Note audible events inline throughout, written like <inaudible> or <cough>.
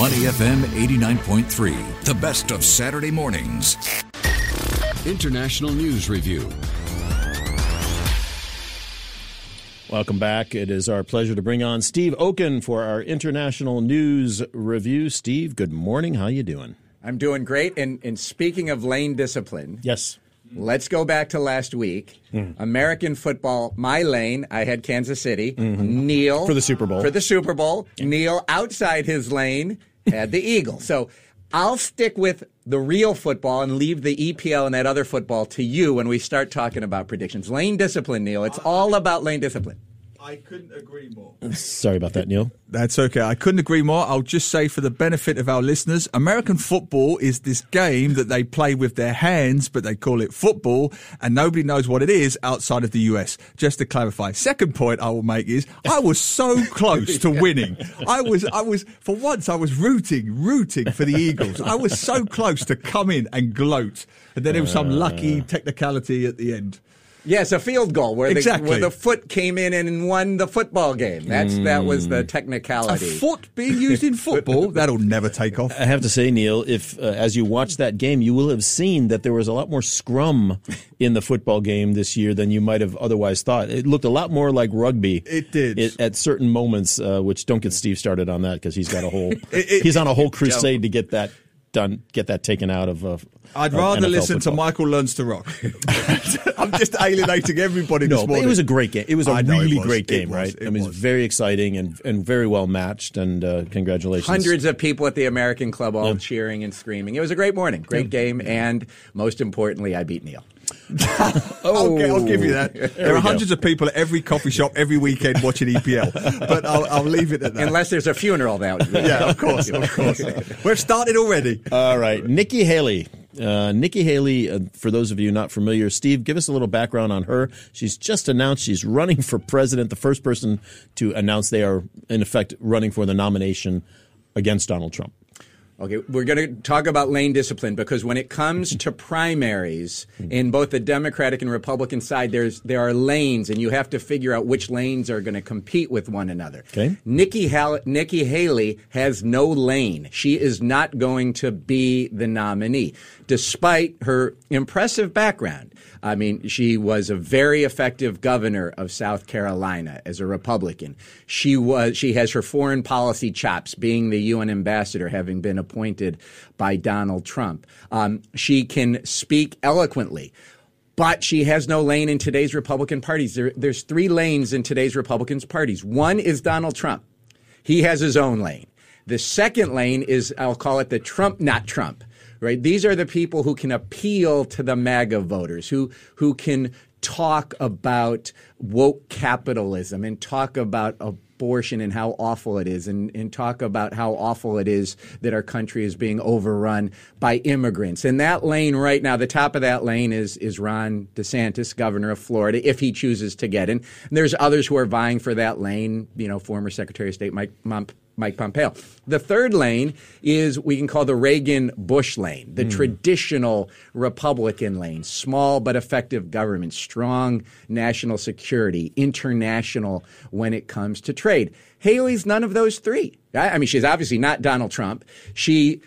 Money FM 89.3, the best of Saturday mornings. International News Review. Welcome back. It is our pleasure to bring on Steve Okun for our international news review. Steve, good morning. How you doing? I'm doing great. And, and speaking of lane discipline, Yes. let's go back to last week. Mm-hmm. American football, my lane. I had Kansas City. Neil Mm-hmm. For the Super Bowl. For the Super Bowl. Neil outside his lane <laughs> had the Eagles. So I'll stick with the real football and leave the EPL and that other football to you when we start talking about predictions. Lane discipline, Neil. It's all about lane discipline. I couldn't agree more. Sorry about that, Neil. That's okay. I couldn't agree more. I'll just say for the benefit of our listeners, American football is this game that they play with their hands, but they call it football, and nobody knows what it is outside of the US. Just to clarify. Second point I will make is I was so <laughs> close to winning. I was, I was, for once, I was rooting, rooting for the Eagles. I was so close to come in and gloat. And then it was some lucky uh. technicality at the end. Yes, a field goal where, Exactly. the, where the foot came in and won the football game. That's that was the technicality. A foot being used in football, <laughs> that'll never take off. I have to say, Neil, if uh, as you watch that game, you will have seen that there was a lot more scrum in the football game this year than you might have otherwise thought. It looked a lot more like rugby. It did. at certain moments, uh, which don't get Steve started on that because he's got a whole <laughs> it- he's on a whole crusade to get that done, get that taken out of. Uh, I'd of rather NFL listen to. Michael Learns to Rock. <laughs> I'm just alienating everybody No, this but it was a great game. It was a I really was. great It game, was. right? It I mean, it was was. very exciting and and very well matched. And uh, congratulations, Hundreds of people at the American Club all cheering and screaming. It was a great morning, great game, and most importantly, I beat Neil. I'll, I'll give you that. There we are go. hundreds of people at every coffee shop every weekend watching EPL, but I'll, I'll leave it at that. Unless there's a funeral that yeah, of course, of course. We've started already. All right, Nikki Haley. Uh, Nikki Haley, uh, for those of you not familiar, Steve, give us a little background on her. She's just announced she's running for president, the first person to announce they are, in effect, running for the nomination against Donald Trump. Okay, we're going to talk about lane discipline because when it comes to primaries in both the Democratic and Republican side, there's there are lanes, and you have to figure out which lanes are going to compete with one another. Okay. Nikki Nikki Haley has no lane. She is not going to be the nominee, despite her impressive background. I mean, she was a very effective governor of South Carolina as a Republican. She was she has her foreign policy chops, being the UN ambassador, having been appointed by Donald Trump. Um, she can speak eloquently. But she has no lane in today's Republican parties. There, there's three lanes in today's Republican parties. One is Donald Trump. He has his own lane. The second lane is, I'll call it the Trump, not Trump, right? These are the people who can appeal to the MAGA voters, who, who can talk about woke capitalism and talk about abortion and how awful it is and, and talk about how awful it is that our country is being overrun by immigrants. And that lane right now, the top of that lane is, is Ron DeSantis, governor of Florida, if he chooses to get in. And there's others who are vying for that lane, you know, former Secretary of State Mike Mom- Mike Pompeo. The third lane is we can call the Reagan Bush lane, the hmm. traditional Republican lane, small but effective government, strong national security, international when it comes to trade. Haley's none of those three. I I mean, she's obviously not Donald Trump. She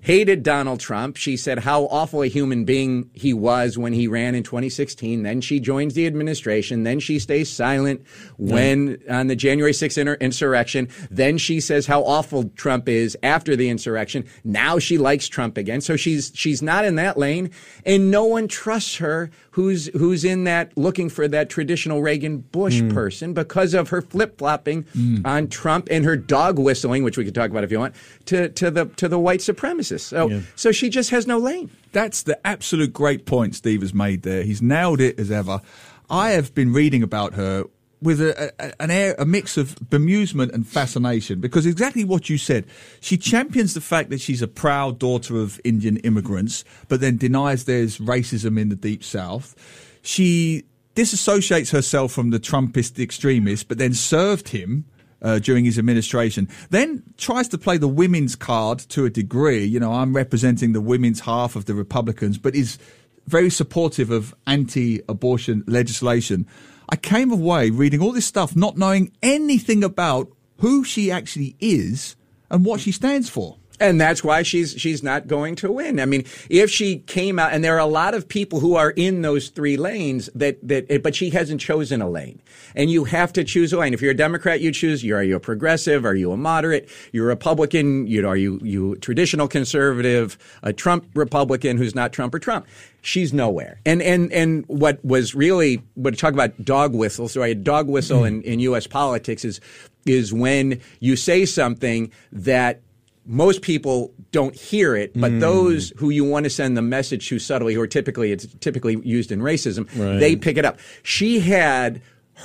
hated Donald Trump. She said how awful a human being he was when he ran in 2016. Then she joins the administration. Then she stays silent when on the January 6th inter- insurrection. Then she says how awful Trump is after the insurrection. Now she likes Trump again. So she's she's not in that lane, and no one trusts her. Who's who's in that looking for that traditional Reagan Bush hmm. person because of her flip flopping hmm. on Trump and her dog whistling, which we could talk about if you want, to to the to the white supremacists. So so she just has no lane. That's the absolute great point Steve has made there. He's nailed it as ever. I have been reading about her with a, a, an air, a mix of bemusement and fascination because exactly what you said. She champions the fact that she's a proud daughter of Indian immigrants, but then denies there's racism in the deep south. She disassociates herself from the Trumpist extremists, but then served him uh, during his administration. Then tries to play the women's card to a degree. You know, I'm representing the women's half of the Republicans, but is very supportive of anti-abortion legislation. I came away reading all this stuff, not knowing anything about who she actually is and what she stands for. And that's why she's she's not going to win. I mean, if she came out, and there are a lot of people who are in those three lanes that that, but she hasn't chosen a lane, and you have to choose a lane. If you're a Democrat, you choose. You are you a progressive? Are you a moderate? You're a Republican. You know, are you you traditional conservative? A Trump Republican who's not Trump or Trump? She's nowhere. And and and what was really what talk about dog whistles, right? A dog whistle hmm. in, in U.S. politics is is when you say something that most people don't hear it, but Hmm. those who you want to send the message to subtly, who are typically it's typically used in racism, they pick it up. She had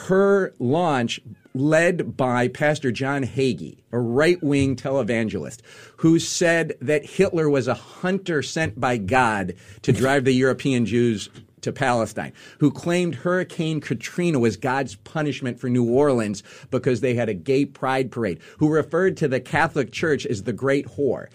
her launch led by Pastor John Hagee, a right-wing televangelist, who said that Hitler was a hunter sent by God to drive the European Jews to Palestine, who claimed Hurricane Katrina was God's punishment for New Orleans because they had a gay pride parade, who referred to the Catholic Church as the Great Whore.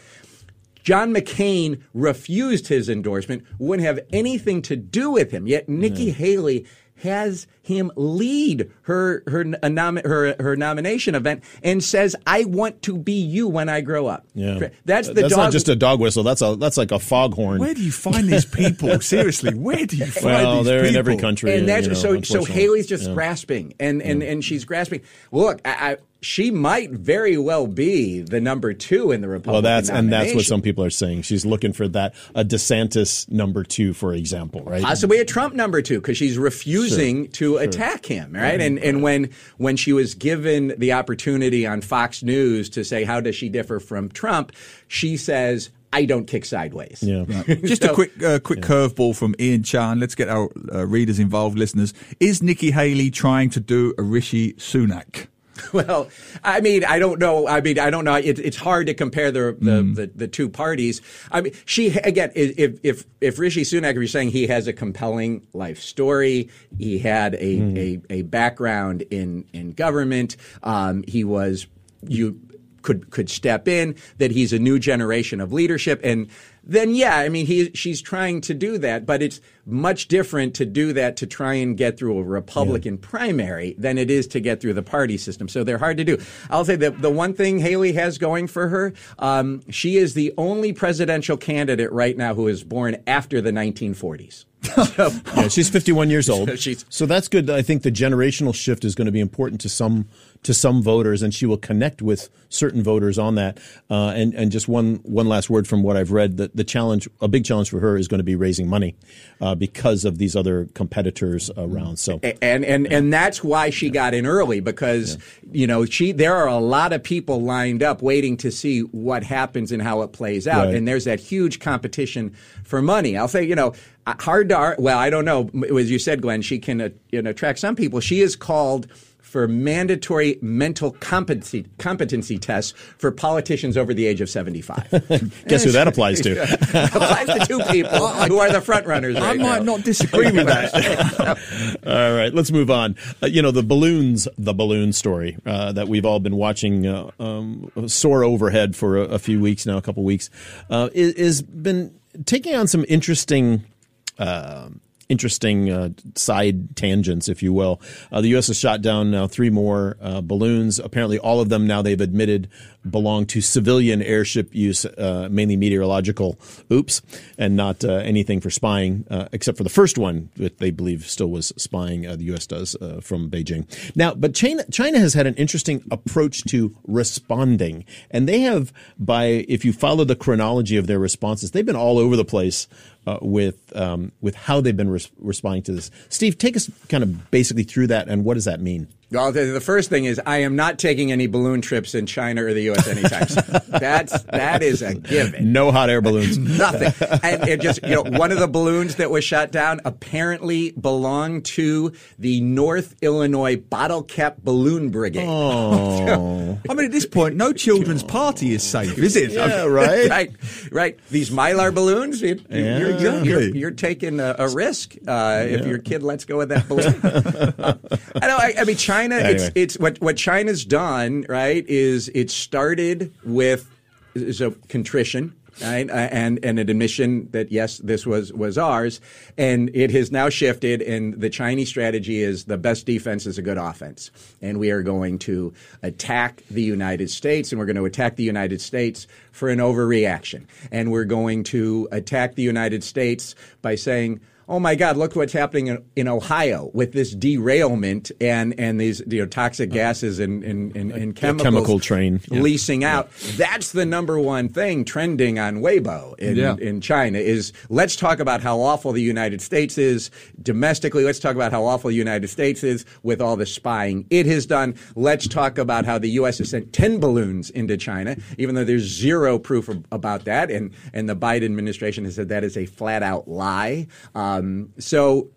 John McCain refused his endorsement, wouldn't have anything to do with him. Yet Nikki mm-hmm. Haley has him lead her her a nomi- her her nomination event and says, "I want to be you when I grow up." Yeah, that's the that's dog. not just a dog whistle. That's a that's like a foghorn. Where do you find these people? <laughs> Seriously, where do you find well, these they're people? in every country, and that's you know, so so. Haley's just Yeah. grasping and and and she's grasping. Look, I, I, she might very well be the number two in the Republican. Well, that's and that's what some people are saying. She's looking for that a DeSantis number two, for example, right? possibly a Trump number two because she's refusing to attack him, right? And and when when she was given the opportunity on Fox News to say how does she differ from Trump, she says I don't kick sideways. Yeah. <laughs> Just So- a quick, uh, quick curveball from Ian Chan. Let's get our uh, readers involved, listeners. Is Nikki Haley trying to do a Rishi Sunak? <laughs> Well, I mean, I don't know. I mean, I don't know. It, it's hard to compare the the, Mm. the the two parties. I mean, she again, if if if Rishi Sunak, if you're saying he has a compelling life story, he had a Mm. a, a background in in government. Um, he was you could could step in. That he's a new generation of leadership and. Then yeah, I mean he she's trying to do that, but it's much different to do that to try and get through a Republican primary than it is to get through the party system. So they're hard to do. I'll say that the one thing Haley has going for her, um, she is the only presidential candidate right now who is born after the 1940s. <laughs> So, Yeah, she's 51 years <laughs> old. So that's good. I think the generational shift is going to be important to some to some voters, and she will connect with certain voters on that. Uh, and and just one one last word from what I've read, that the challenge, a big challenge for her is going to be raising money uh, because of these other competitors around. So and and and that's why she got in early because you know she there are a lot of people lined up waiting to see what happens and how it plays out Right. and there's that huge competition for money i'll say you know hard to well i don't know as you said glenn she can uh, you know attract some people she is called for mandatory mental competency competency tests for politicians over the age of 75 <laughs> guess who that applies to? <laughs> applies to two people who are the front runners I right might now. not disagree with that. <laughs> All right, let's move on. Uh, you know, the balloons, the balloon story uh, that we've all been watching uh, um, soar overhead for a, a few weeks now, a couple weeks, uh, is, is been taking on some interesting. Uh, interesting uh, side tangents, if you will. Uh, the U.S. has shot down now three more uh, balloons. Apparently, all of them now they've admitted belong to civilian airship use, uh, mainly meteorological. Oops, and not uh, anything for spying, except for the first one that they believe still was spying. The U.S. does from Beijing. Now, but China, China has had an interesting approach to responding, and they have by if you follow the chronology of their responses, they've been all over the place uh, with um, with how they've been res- responding to this. Steve, take us kind of basically through that, and what does that mean? Well, the, the first thing is I am not taking any balloon trips in China or the U.S. anytime soon. <laughs> That's that is a given. No hot air balloons. <laughs> Nothing. And it just, you know, one of the balloons that was shot down apparently belonged to the North Illinois Bottle Cap Balloon Brigade. Oh, <laughs> I mean, at this point, no children's party is safe, is it? yeah, right. Right, right. These mylar balloons, you, Yeah. you're, you're, you're, you're taking a, a risk uh, if your kid lets go of that balloon. Uh, I know. I, I mean, China. It's Anyway. it's what what China's done. Right is it started with so contrition right? Uh, and and an admission that yes, this was was ours, and it has now shifted. And the Chinese strategy is the best defense is a good offense, and we are going to attack the United States, and we're going to attack the United States for an overreaction, and we're going to attack the United States by saying oh my God, look what's happening in, in, Ohio with this derailment and, and these you know, toxic gases and, and, and, and chemicals chemical train yeah. leasing out. Yeah. That's the number one thing trending on Weibo in, yeah. in China is let's talk about how awful the United States is domestically. Let's talk about how awful the United States is with all the spying it has done. Let's talk about how the U.S. has sent 10 balloons into China, even though there's zero proof about that. And, and the Biden administration has said that is a flat out lie. Um, um, so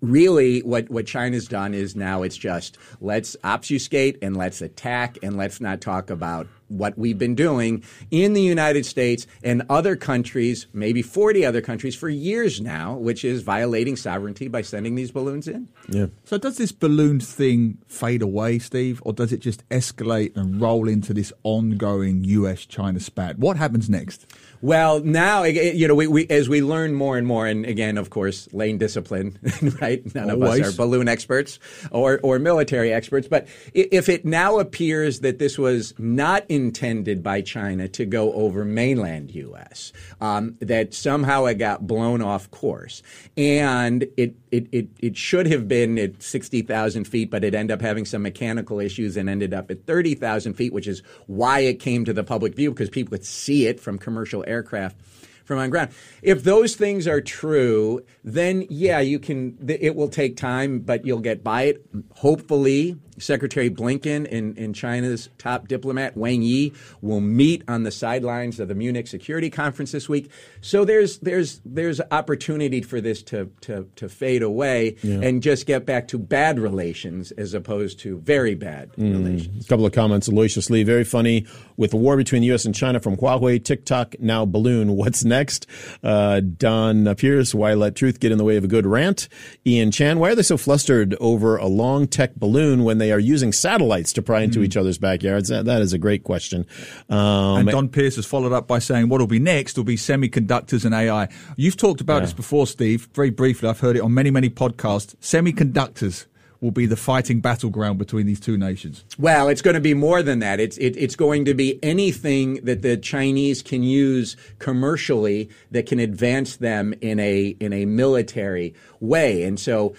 really what, what China's done is now it's just let's obfuscate and let's attack and let's not talk about what we've been doing in the United States and other countries, maybe 40 other countries for years now, which is violating sovereignty by sending these balloons in. Yeah. So does this balloon thing fade away, Steve, or does it just escalate and roll into this ongoing US China spat? What happens next? Well, now eh, you know we, we, as we learn more and more, and again, of course, lane discipline, <laughs> right? None Always. of us are balloon experts or or military experts, but if it now appears that this was not intended by China to go over mainland U.S., um, that somehow it got blown off course, and it it, it, it should have been at 60,000 feet, but it ended up having some mechanical issues and ended up at 30,000 feet, which is why it came to the public view because people could see it from commercial aircraft from on ground. If those things are true, then yeah, you can. It will take time, but you'll get by it. Hopefully, Secretary Blinken and, and China's top diplomat Wang Yi will meet on the sidelines of the Munich Security Conference this week. So there's there's there's opportunity for this to to, to fade away yeah. and just get back to bad relations as opposed to very bad mm. relations. A couple of comments, Aloysius Lee, very funny with the war between the U.S. and China from Huawei, TikTok, now balloon. <laughs> What's next? Uh, Don Pierce, why let truth get in the way of a good rant? Ian Chan, why are they so flustered over a long tech balloon when they are using satellites to pry into mm. each other's backyards? That, that is a great question. Um, and Don Pierce has followed up by saying what will be next will be semiconductors and AI. You've talked about yeah. this before, Steve, very briefly. I've heard it on many, many podcasts. Semiconductors will be the fighting battleground between these two nations? Well, it's going to be more than that. It's it, it's going to be anything that the Chinese can use commercially that can advance them in a in a military way. And so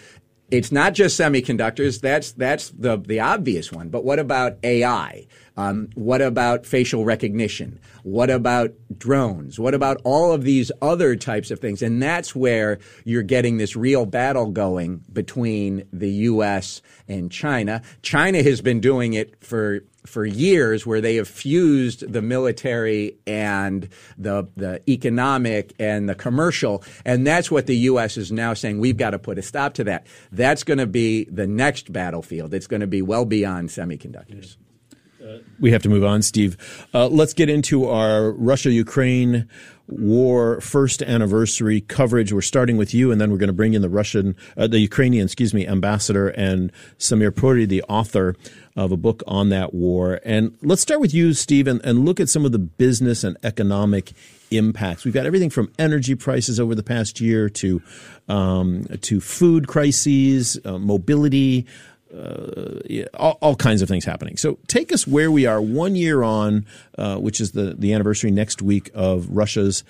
it's not just semiconductors. That's that's the the obvious one. But what about AI? Um, what about facial recognition? What about drones? What about all of these other types of things? And that's where you're getting this real battle going between the U.S. and China. China has been doing it for for years where they have fused the military and the the economic and the commercial. And that's what the US is now saying we've got to put a stop to that. That's going to be the next battlefield. It's going to be well beyond semiconductors. We have to move on, Steve. Uh, let's get into our Russia Ukraine war first anniversary coverage. We're starting with you, and then we're going to bring in the Russian, uh, the Ukrainian, excuse me, ambassador and Samir Puri, the author of a book on that war. And let's start with you, Steve, and, and look at some of the business and economic impacts. We've got everything from energy prices over the past year to um, to food crises, uh, mobility uh, all, all, kinds of things happening. So take us where we are one year on, uh, which is the, the anniversary next week of Russia's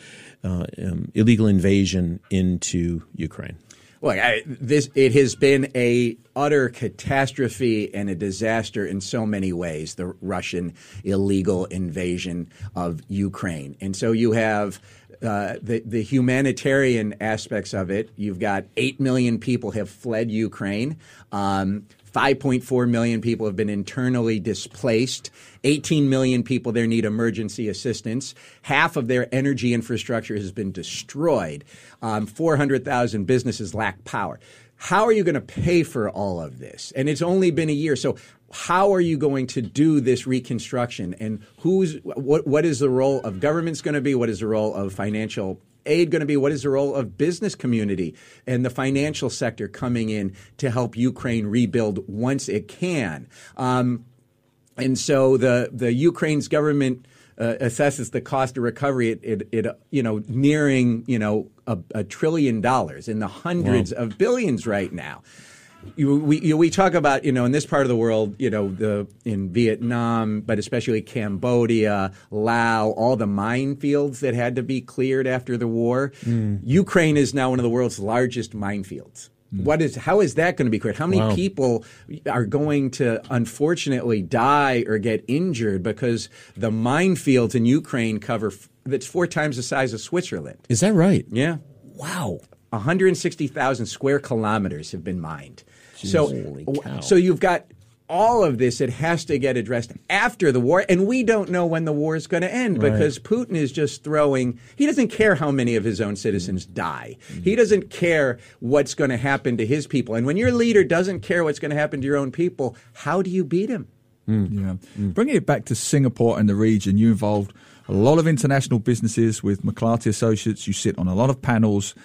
uh, um, illegal invasion into Ukraine. Well, I, this it has been a utter catastrophe and a disaster in so many ways. The Russian illegal invasion of Ukraine, and so you have uh, the the humanitarian aspects of it. You've got eight million people have fled Ukraine. Um, 5.4 million people have been internally displaced. 18 million people there need emergency assistance. Half of their energy infrastructure has been destroyed. Um, 400,000 businesses lack power. How are you going to pay for all of this? And it's only been a year. So how are you going to do this reconstruction and who's what what is the role of government's going to be what is the role of financial aid going to be? What is the role of business community and the financial sector coming in to help Ukraine rebuild once it can? Um, and so the the Ukraine's government uh, assesses the cost of recovery at, at, at you know nearing you know a, a trillion dollars in the hundreds of billions right now. You, we you, we talk about you know in this part of the world you know the in Vietnam but especially Cambodia, Laos, all the minefields that had to be cleared after the war. Hmm. Ukraine is now one of the world's largest minefields. Hmm. What is how is that going to be cleared? How many Wow. people are going to unfortunately die or get injured because the minefields in Ukraine cover f- that's four times the size of Switzerland? Is that right? Yeah. Wow. 160,000 square kilometers have been mined. So, Holy cow. so you've got all of this that has to get addressed after the war, and we don't know when the war is going to end because Putin is just throwing. He doesn't care how many of his own citizens die. He mm-hmm. doesn't care what's going to happen to his people. And when your leader doesn't care what's going to happen to your own people, how do you beat him? Hmm. Yeah. Hmm. Bringing it back to Singapore and the region, you involved a lot of international businesses with McLarty Associates. You sit on a lot of panels,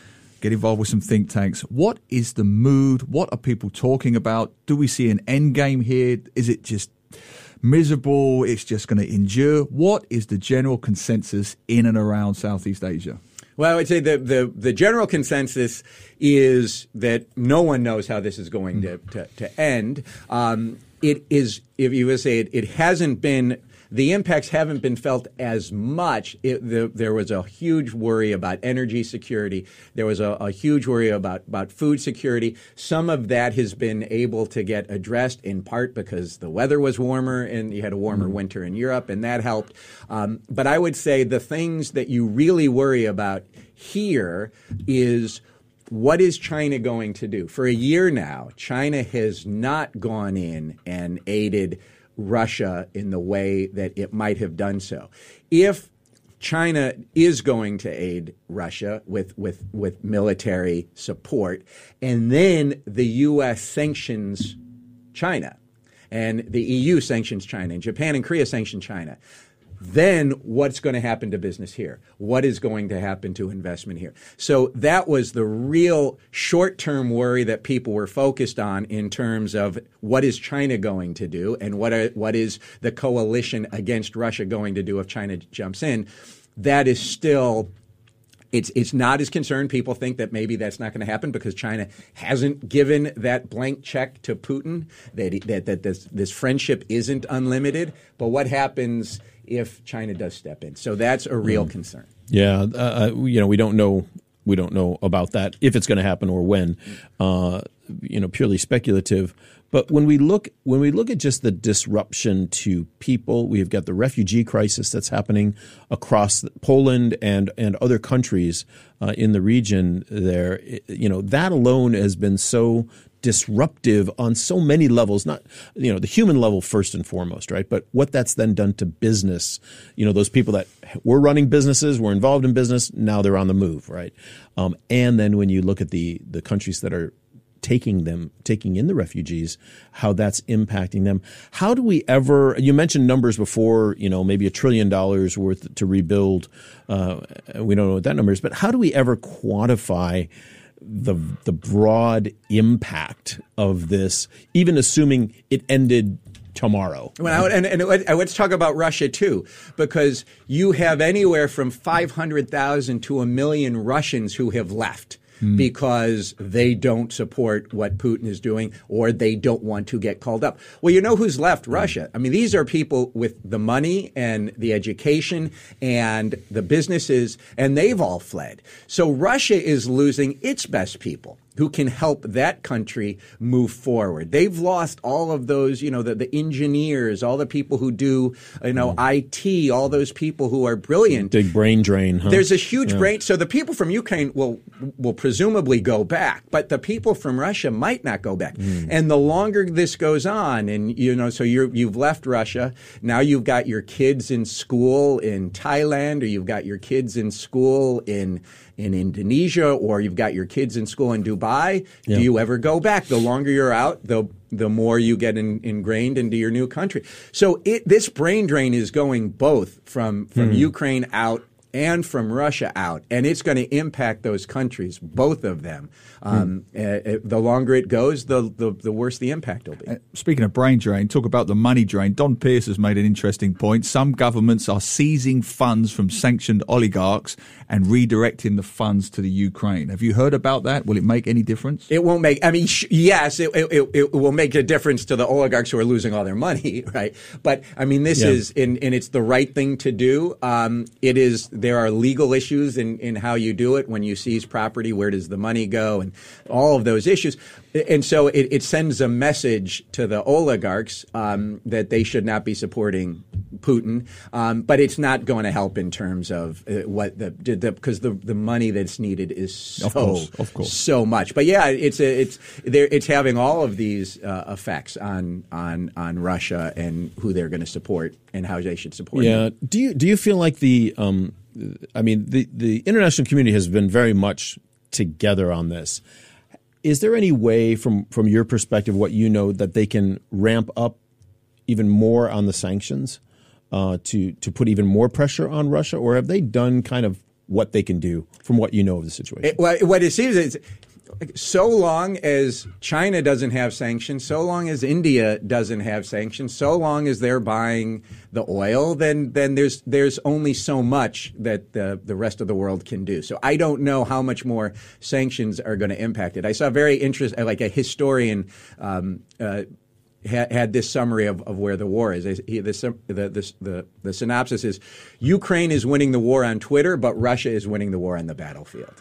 get involved with some think tanks. What is the mood? What are people talking about? Do we see an end game here? Is it just miserable? It's just going to endure? What is the general consensus in and around Southeast Asia? Well, I would say the, the, the general consensus is that no one knows how this is going to, to, to end. Um, it is, if you would say it, it hasn't been, the impacts haven't been felt as much. It, the, there was a huge worry about energy security. There was a, a huge worry about, about food security. Some of that has been able to get addressed in part because the weather was warmer and you had a warmer winter in Europe, and that helped. Um, but I would say the things that you really worry about here is what is China going to do? For a year now, China has not gone in and aided Russia in the way that it might have done so. If China is going to aid Russia with, with, with military support, and then the U.S. sanctions China, and the EU sanctions China, and Japan and Korea sanction China. Then what's going to happen to business here? What is going to happen to investment here? So that was the real short term worry that people were focused on in terms of what is China going to do and what, are, what is the coalition against Russia going to do if China jumps in. That is still it's it's not as concerned. People think that maybe that's not going to happen because China hasn't given that blank check to Putin. That that that this, this friendship isn't unlimited. But what happens if China does step in? So that's a real concern. Yeah, uh, uh, you know, we don't know we don't know about that if it's going to happen or when. Uh, you know, purely speculative. But when we look when we look at just the disruption to people, we've got the refugee crisis that's happening across Poland and and other countries uh, in the region. There, you know, that alone has been so disruptive on so many levels not you know the human level first and foremost right but what that's then done to business you know those people that were running businesses were involved in business now they're on the move right um, and then when you look at the the countries that are taking them taking in the refugees how that's impacting them how do we ever you mentioned numbers before you know maybe a trillion dollars worth to rebuild uh, we don't know what that number is but how do we ever quantify the the broad impact of this, even assuming it ended tomorrow. Well, and, and let- let's talk about Russia too, because you have anywhere from 500,000 to a million Russians who have left. Hmm. Because they don't support what Putin is doing or they don't want to get called up. Well, you know who's left? Hmm. Russia. I mean, these are people with the money and the education and the businesses, and they've all fled. So Russia is losing its best people who can help that country move forward. They've lost all of those, you know, the, the engineers, all the people who do, you know, hmm. IT, all those people who are brilliant. Big brain drain. Huh? There's a huge brain. So the people from Ukraine will will presumably go back, but the people from Russia might not go back. Hmm. And the longer this goes on, and you know, so you're you've left Russia. Now you've got your kids in school in Thailand, or you've got your kids in school in in Indonesia, or you've got your kids in school in Dubai. Do you ever go back? The longer you're out, the the more you get in, ingrained into your new country. So it, this brain drain is going both from from hmm. Ukraine out and from Russia out, and it's going to impact those countries, both of them. Um, uh, uh, the longer it goes, the, the the worse the impact will be. Speaking of brain drain, talk about the money drain. Don Pierce has made an interesting point. Some governments are seizing funds from sanctioned oligarchs and redirecting the funds to the Ukraine. Have you heard about that? Will it make any difference? It won't make. I mean, sh- yes, it, it, it will make a difference to the oligarchs who are losing all their money, <laughs> right? But I mean, this Yeah. is and, and it's the right thing to do. Um, it is. There are legal issues in in how you do it when you seize property. Where does the money go, and all of those issues. And so it, it sends a message to the oligarchs um, that they should not be supporting Putin, um, but it's not going to help in terms of uh, what the because the, the money that's needed is so Of course, of course. so much. But yeah, it's a, it's there. It's having all of these uh, effects on on on Russia and who they're going to support and how they should support. Yeah. them. Do you do you feel like the um, I mean the the international community has been very much together on this. Is there any way from from your perspective, what you know, that they can ramp up even more on the sanctions uh, to to put even more pressure on Russia, or have they done kind of what they can do from what you know of the situation? It, what, what it seems is so long as China doesn't have sanctions, so long as India doesn't have sanctions, so long as they're buying the oil, then then there's there's only so much that the the rest of the world can do. So I don't know how much more sanctions are going to impact it. I saw very interest like a historian. Um, uh, had, this summary of, of where the war is. He, the, the, the, the, the synopsis is Ukraine is winning the war on Twitter, but Russia is winning the war on the battlefield.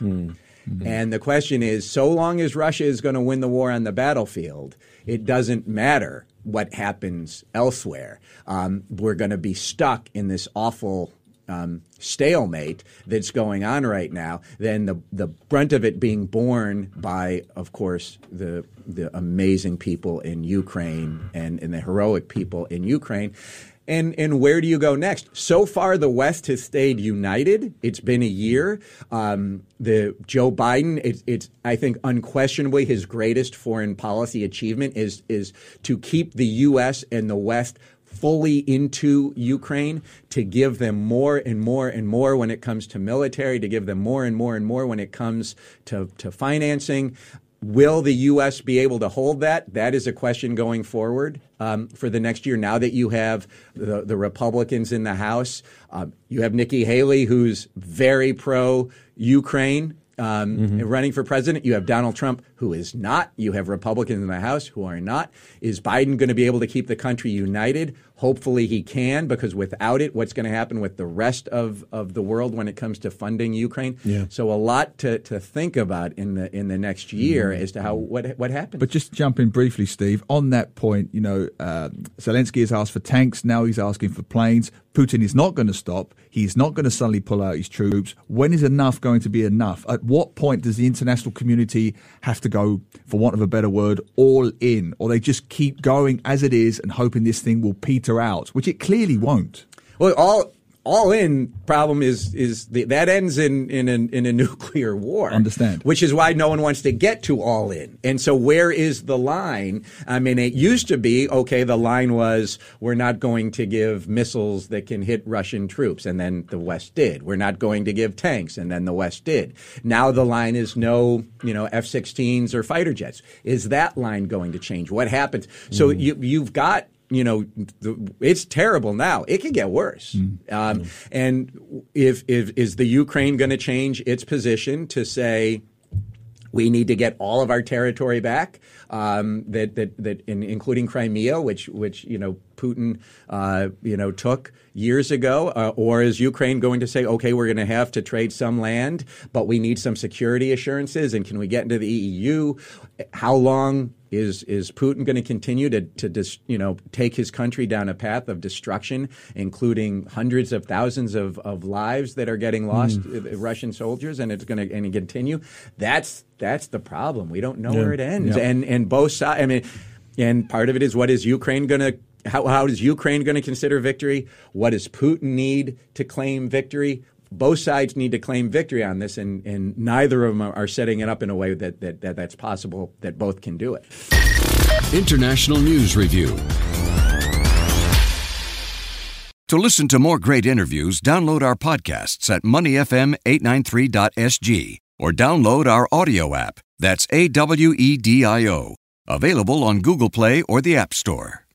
And the question is so long as Russia is going to win the war on the battlefield, it doesn't matter what happens elsewhere. Um, we're going to be stuck in this awful um, stalemate that's going on right now, then the the brunt of it being borne by, of course, the the amazing people in Ukraine and, and the heroic people in Ukraine. And and where do you go next? So far, the West has stayed united. It's been a year. Um, the Joe Biden, it's, it's I think unquestionably his greatest foreign policy achievement is is to keep the U.S. and the West fully into Ukraine, to give them more and more and more when it comes to military, to give them more and more and more when it comes to, to financing. Will the U.S. be able to hold that? That is a question going forward um, for the next year. Now that you have the, the Republicans in the House, um, you have Nikki Haley, who's very pro Ukraine um, running for president. You have Donald Trump, who is not. You have Republicans in the House who are not. Is Biden going to be able to keep the country united? Hopefully he can, because without it, what's going to happen with the rest of, of the world when it comes to funding Ukraine? Yeah. So a lot to, to think about in the in the next year as to how what what happens. But just jump in briefly, Steve, on that point, you know, uh, Zelensky has asked for tanks. Now he's asking for planes. Putin is not going to stop. He's not going to suddenly pull out his troops. When is enough going to be enough? At what point does the international community have to go, for want of a better word, all in? Or they just keep going as it is and hoping this thing will peter out, which it clearly won't. Well, all all in problem is is the, that ends in in a, in a <laughs> nuclear war. Understand. Which is why no one wants to get to all in. And so where is the line? I mean, it used to be okay. The line was we're not going to give missiles that can hit Russian troops, and then the West did. We're not going to give tanks, and then the West did. Now the line is no, you know, F-16s or fighter jets. Is that line going to change? What happens? So hmm. you you've got you know, the, it's terrible now. It can get worse. Um, and if, if is the Ukraine going to change its position to say we need to get all of our territory back, um, that that that in, including Crimea, which which you know Putin uh, you know took years ago, uh, or is Ukraine going to say, okay, we're going to have to trade some land, but we need some security assurances, and can we get into the EU? How long is is Putin going to continue to to dis, you know take his country down a path of destruction, including hundreds of thousands of, of lives that are getting lost, uh, Russian soldiers, and it's going to and continue? That's that's the problem. We don't know where it ends, Yeah. and and both sides. I mean, and part of it is what is Ukraine going to. How, how is Ukraine going to consider victory? What does Putin need to claim victory? Both sides need to claim victory on this, and, and neither of them are, setting it up in a way that, that, that that's possible that both can do it. International News Review To listen to more great interviews, download our podcasts at moneyfm893.sg or download our audio app. That's A W E D I O. Available on Google Play or the App Store.